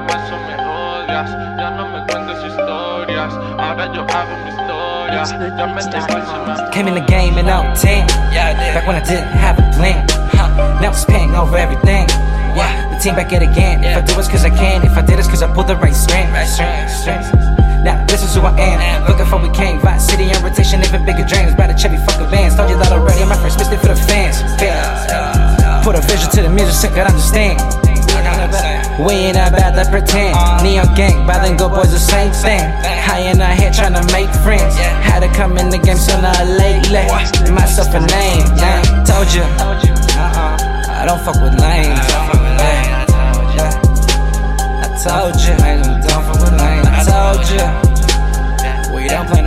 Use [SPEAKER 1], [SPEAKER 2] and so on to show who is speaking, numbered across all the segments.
[SPEAKER 1] Me odias, ya no me cuentes historias. Ahora yo hago mi historia. Ya me.
[SPEAKER 2] Came in the game in 10 Back when I didn't have a plan. Huh. Now it's paying over everything. Yeah, the team back at again. If I do it's cause I can. If I did it's cause I pulled the right string. Right strand, now this is who I am. Looking for we came, Vice City in rotation, even bigger dreams. By the Chevy fucking vans. Told you that already. My first mistake for the fans. Put a vision to the music, so I understand. We ain't about to pretend. Neon gang, by then go boys the same thing. High in our head trying to make friends. Had to come in the game sooner or lately. Myself a name, yeah. Told you, uh-uh. I don't fuck with lames. Yeah. I told you, I don't fuck with lames. I told you, we don't play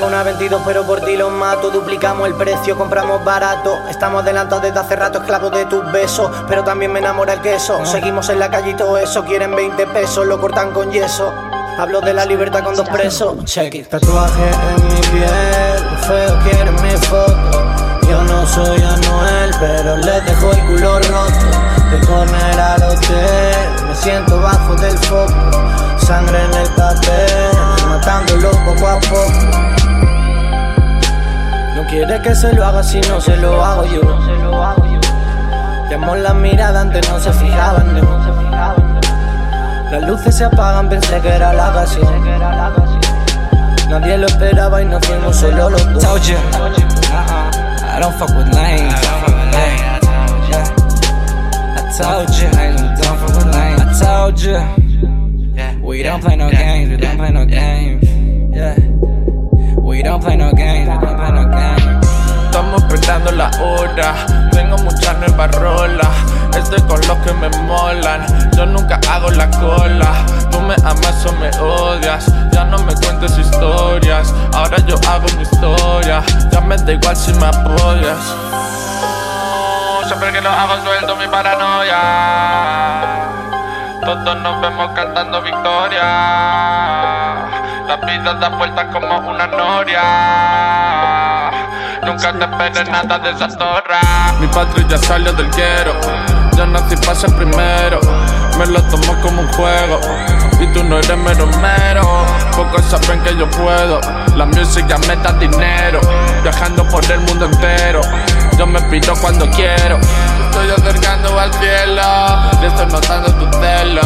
[SPEAKER 3] tengo una 22 pero por ti los mato. Duplicamos el precio, compramos barato. Estamos adelantados desde hace rato esclavos de tus besos. Pero también me enamora el queso. Seguimos en la calle y todo eso. Quieren 20 pesos, lo cortan con yeso. Hablo de la libertad con dos presos. Check it. Tatuaje en mi piel feos quieren mi foto. Yo no soy Anuel Pero les dejo el culo roto. De corner al hotel Me siento bajo del foco. Sangre en el papel Matándolo poco a poco No quiere que se lo haga si no se lo hago yo Llamó la mirada antes no se fijaban no. Las luces se apagan, pensé que era la ocasión Nadie lo esperaba y nos fuimos solo los dos
[SPEAKER 2] Told you. I don't fuck with. Yeah. I told you, I don't fuck with. I told you, we don't play no games. We don't play no games. Yeah. We don't play no games. We don't play no games.
[SPEAKER 1] Estamos apretando la hora. Tengo muchas nuevas rolas. Estoy con los que me molan. Yo nunca hago la cola. Tú me amas o me odias. Ya no me cuentes historias. Ahora yo hago mi historia. Ya me da igual si me apoyas. Siempre que lo hago suelto mi paranoia. Todos nos vemos cantando victoria. La vida da vueltas como una noria. Nunca te esperes nada de esa torra. Mi patria salió del quiero. Yo nací para ser primero. Me lo tomo como un juego. Y tú no eres mero mero. Pocos saben que yo puedo. La música me da dinero. Viajando por el mundo entero. Yo me pido cuando quiero. Estoy acercando al cielo. Le estoy notando tu celo.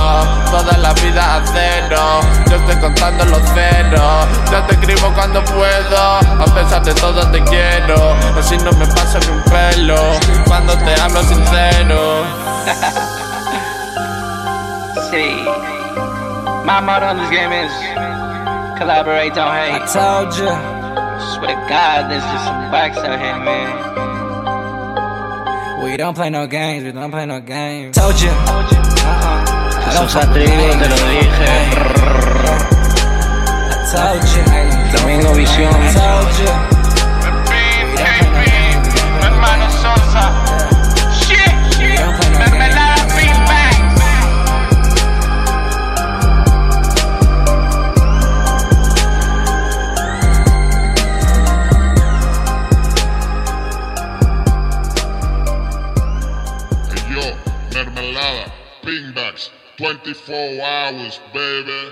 [SPEAKER 1] Toda la vida a cero. Yo estoy contando los ceros. Yo te escribo cuando puedo. A pesar de todo te quiero. Así no me pasa ni un pelo. Cuando te hablo sincero.
[SPEAKER 4] See, my motto on this game is collaborate, don't
[SPEAKER 2] I
[SPEAKER 4] hate.
[SPEAKER 2] told you,
[SPEAKER 4] Swear to God, there's just some wax out here, man.
[SPEAKER 2] We don't play no games. We don't play no games. Told you, uh-uh.
[SPEAKER 5] Sos atrevido, te lo dije.
[SPEAKER 2] I told you,
[SPEAKER 5] Domingo Visión.
[SPEAKER 2] I told you.
[SPEAKER 6] 24 hours, baby.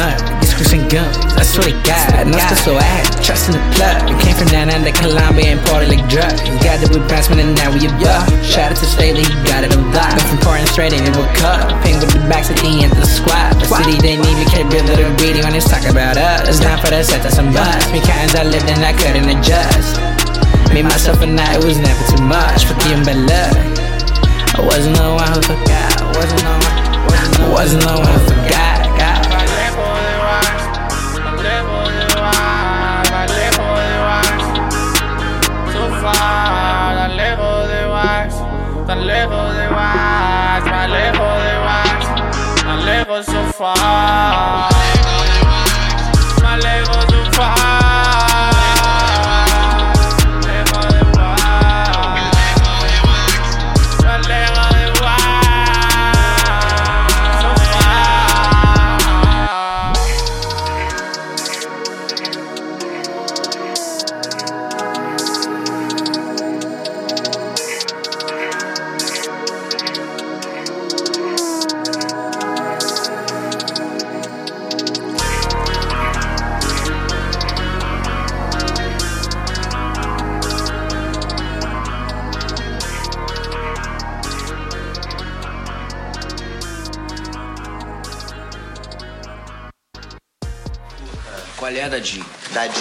[SPEAKER 2] Mud? Discos and guns, I swear to estoy so trust in the plug. We came from down under Colombia and party like drugs. Got it with Batsman and now we above. Shout out to Staley, he got it unlocked. Went from pouring straight into a cup. Ping with the backs at the end of the squad. The city they need me, can't build a greedy when it's talk about us. It's not for the set of some buzz. Me kinds I lived and I couldn't adjust. Me, myself, and I, it was never too much. For the luck. I wasn't the one who forgot. I wasn't the one. Wasn't the one who forgot.
[SPEAKER 1] Far.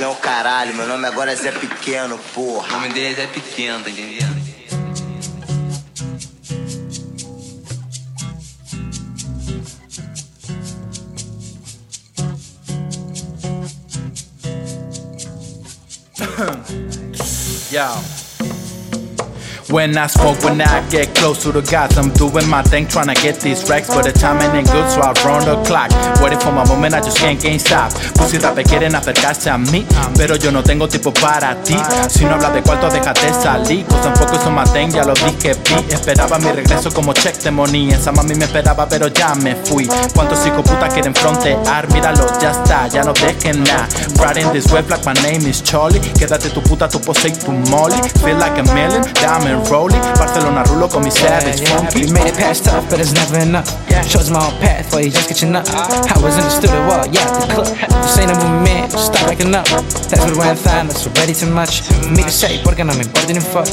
[SPEAKER 5] É
[SPEAKER 7] o caralho, meu nome agora é Zé Pequeno,
[SPEAKER 5] O
[SPEAKER 7] porra.
[SPEAKER 5] nome dele é Zé Pequeno, tá entendendo?
[SPEAKER 1] Yo. When I smoke, when I get close to the gods, I'm doing my thing, trying to get these racks, but the timing ain't good, so I run the clock. Waiting for my moment, I just can't, can't stop. Pussy rapper quieren acercarse a mí, pero yo no tengo tiempo para ti. Si no hablas de cuarto, déjate salir. Focused on my thing, ya lo dije, vi. Esperaba mi regreso como check de money. Esa mami me esperaba, pero ya me fui. ¿Cuántos psicoputas quieren frontear? Míralo, ya está, ya no dejen nada. Riding this web like my name is Charlie. Quédate tu puta, tu pose y tu molly. Feel like a million, diamond rolling. Barcelona rulo con mi savage funky.
[SPEAKER 2] We made it past tough, but it's never enough. Chose my own path, for you just catching up. I was in the studio, well, yeah, the club. This ain't a movement, just stop backing up. That's what went fine, that's already too much. Me to say, porque no me importa ni fuck.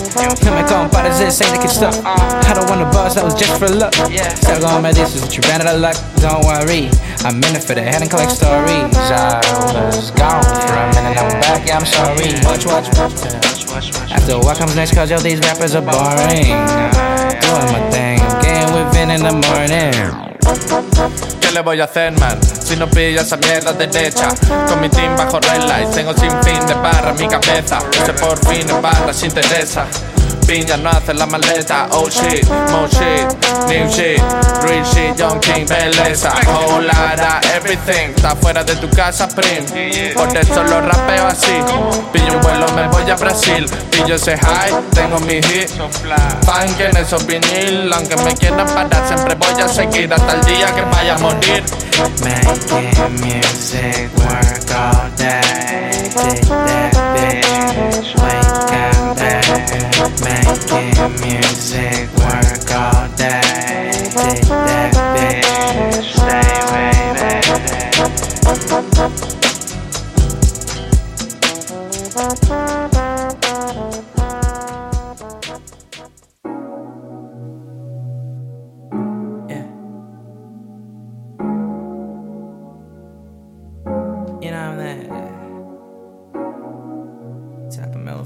[SPEAKER 2] No me compares, this ain't the kid stuff. I don't want to buzz, that was just for luck. Still going is what you ran out of luck. Don't worry, I'm in it for the head and collect stories. I was gone for a minute, I'm back, yeah, I'm sorry. Watch, watch, watch. After what comes next, cause yo, these rappers are boring. Doing my thing, getting with Vin in the morning.
[SPEAKER 1] ¿Qué le voy a hacer, man? Si no pilla esa mierda derecha Con mi team bajo red lights Tengo sin fin de barra en mi cabeza Ese por fin en barra sin Teresa Piña no hace la maleta Oh shit, more shit, new shit. Real shit, young king, belleza lotta everything Está fuera de tu casa, prim. Por eso lo rapeo así. Pillo un vuelo, me voy a Brasil. Pillo ese high, tengo mi hit. Funk en esos vinil Aunque me quieran parar Siempre voy a seguir Hasta el día que vaya a morir.
[SPEAKER 2] Making music, work all day. Bitch, wake up. Making music,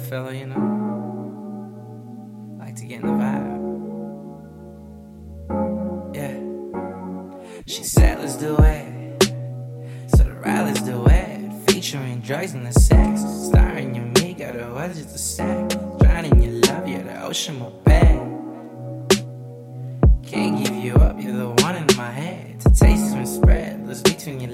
[SPEAKER 2] fella, you know. Like to get in the vibe. Yeah. She said, let's do it. So the ride, let's do it. Featuring drugs and the sex. Starring you, me, got a was just a sack. Drowning your love, you're the ocean, my bed. Can't give you up, you're the one in my head. The taste been spread, loose between your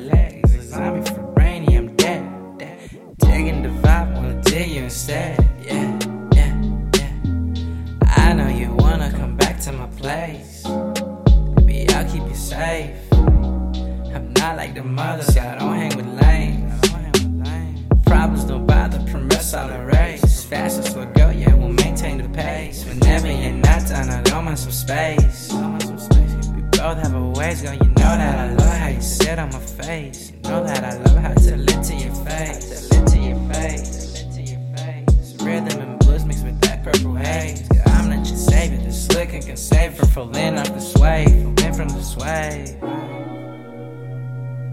[SPEAKER 2] space. We both have our ways, girl. You know that I love how you sit on my face. You know that I love how to lit to your face. To your face. Lit to your face. Rhythm and blues mixed with that purple haze. I'm not your savior. This liquor can save her falling off this wave. Falling from this wave.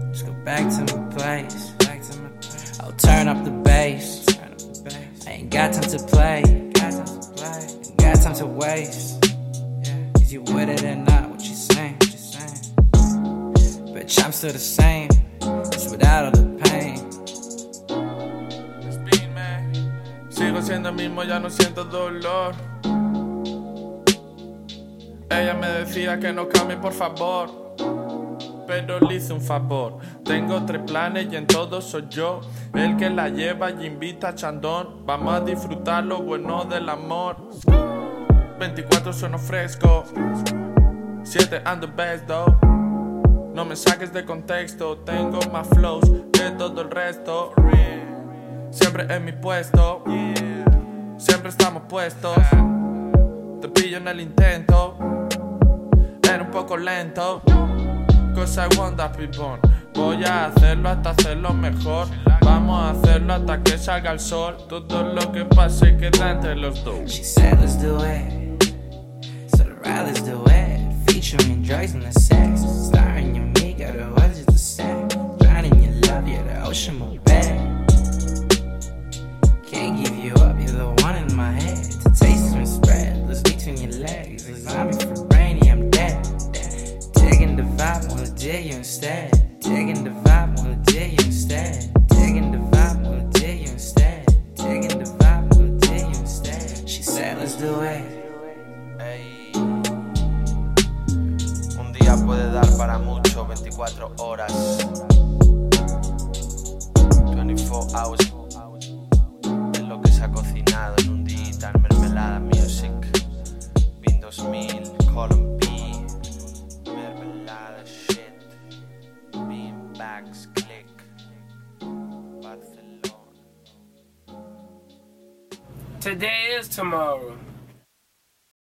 [SPEAKER 2] Let's go back to my place. Back to my place. I'll turn up the bass. Turn up the bass. I ain't got time to play. Got time to play. Ain't got time to waste. You it or? What you saying? What you saying? Bitch, I'm still the same. Just without all the pain.
[SPEAKER 1] Sigo siendo el mismo, ya no siento dolor. Ella me decía que no cambie, por favor. Pero le hice un favor. Tengo tres planes y en todos soy yo. El que la lleva y invita a Chandón. Vamos a disfrutar lo bueno del amor. 24 sueno fresco. 7 and the best though. No me saques de contexto. Tengo más flows que todo el resto. Siempre en mi puesto. Siempre estamos puestos. Te pillo en el intento. Era un poco lento. Cause I want that people. Voy a hacerlo hasta hacerlo mejor. Vamos a hacerlo hasta que salga el sol. Todo lo que pase queda entre los dos.
[SPEAKER 2] She said, let's do it. So the it. Featuring drugs and the sex. Starring your me, got words just the sex. Drowning your love, you're the ocean, my bed. Can't give you up, you're the one in my head. The taste is spread, loose between your legs. A zombie for brainy, I'm dead. Taking the vibe, wanna deal you instead.
[SPEAKER 7] Horas. 24 hours. Lo que se ha cocinado en un en Mermelada Music. Bin 2000, Column B. Mermelada shit. Beanbags click. Barcelona.
[SPEAKER 8] Today is tomorrow.